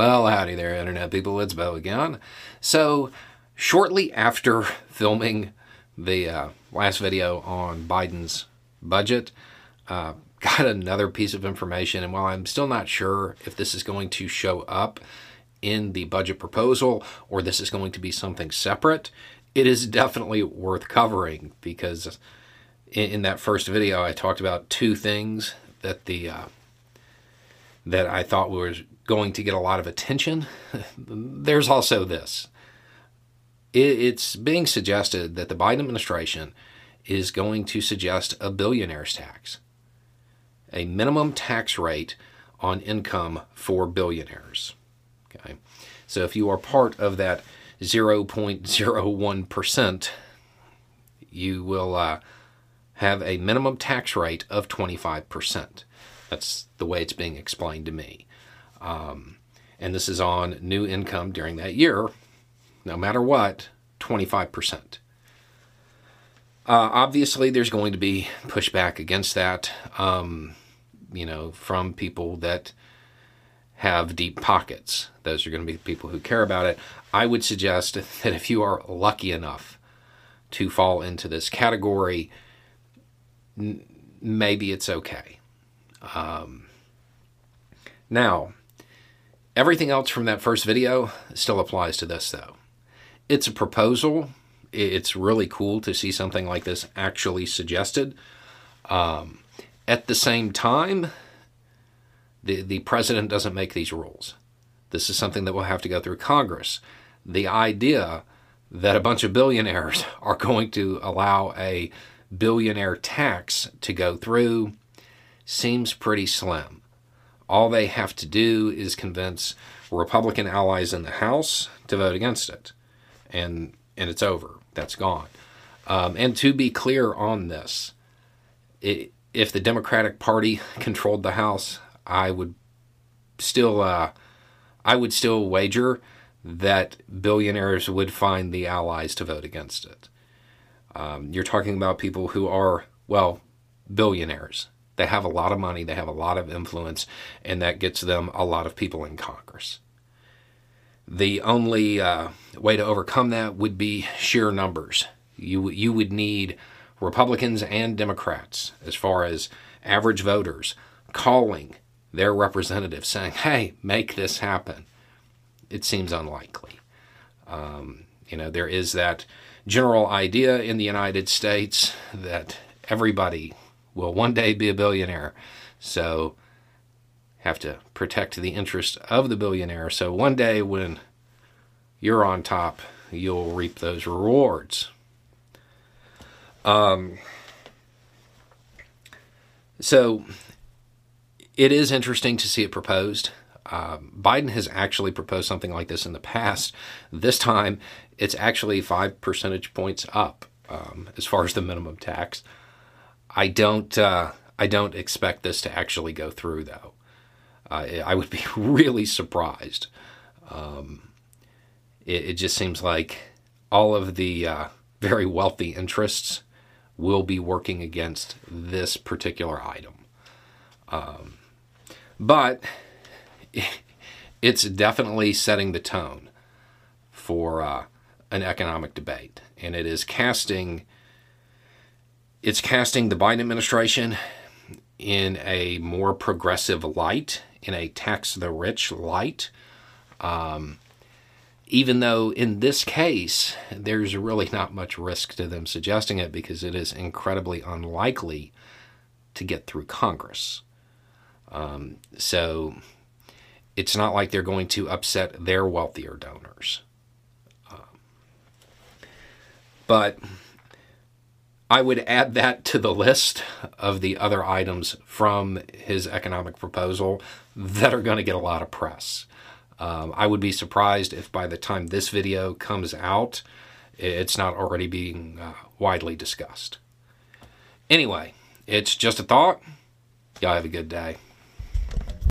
Well, howdy there, Internet people. It's Beau again. So, shortly after filming the uh, last video on Biden's budget, uh, got another piece of information. And while I'm still not sure if this is going to show up in the budget proposal or this is going to be something separate, it is definitely worth covering because in, in that first video I talked about two things that the uh, that I thought was going to get a lot of attention. There's also this. It's being suggested that the Biden administration is going to suggest a billionaire's tax, a minimum tax rate on income for billionaires. Okay. So if you are part of that 0.01%, you will uh, have a minimum tax rate of 25%. That's the way it's being explained to me. Um, and this is on new income during that year, no matter what, 25%. Uh, obviously, there's going to be pushback against that, um, you know, from people that have deep pockets. Those are going to be the people who care about it. I would suggest that if you are lucky enough to fall into this category, n- maybe it's okay. Um, now, everything else from that first video still applies to this, though. It's a proposal. It's really cool to see something like this actually suggested. Um, at the same time, the, the president doesn't make these rules. This is something that will have to go through Congress. The idea that a bunch of billionaires are going to allow a billionaire tax to go through seems pretty slim. All they have to do is convince Republican allies in the House to vote against it, and and it's over. That's gone. Um, and to be clear on this, it, if the Democratic Party controlled the House, I would still uh, I would still wager that billionaires would find the allies to vote against it. Um, you're talking about people who are well billionaires they have a lot of money, they have a lot of influence, and that gets them a lot of people in Congress. The only uh, way to overcome that would be sheer numbers. You, you would need Republicans and Democrats, as far as average voters, calling their representatives saying, hey, make this happen. It seems unlikely. Um, you know, there is that general idea in the United States that everybody will one day be a billionaire. So have to protect the interest of the billionaire. So one day when you're on top, you'll reap those rewards. Um, so it is interesting to see it proposed. Uh, Biden has actually proposed something like this in the past. This time, it's actually five percentage points up um, as far as the minimum tax. I don't uh, I don't expect this to actually go through though. Uh, I would be really surprised. Um, it, it, just seems like all of the uh, very wealthy interests will be working against this particular item. Um, but it's definitely setting the tone for uh, an economic debate, and it is casting it's casting the Biden administration in a more progressive light, in a tax the rich light. Um, even though in this case, there's really not much risk to them suggesting it because it is incredibly unlikely to get through Congress. Um, so it's not like they're going to upset their wealthier donors. Um, but I would add that to the list of the other items from his economic proposal that are going to get a lot of press. Um, I would be surprised if by the time this video comes out, it's not already being uh, widely discussed. Anyway, it's just a thought. Y'all have a good day.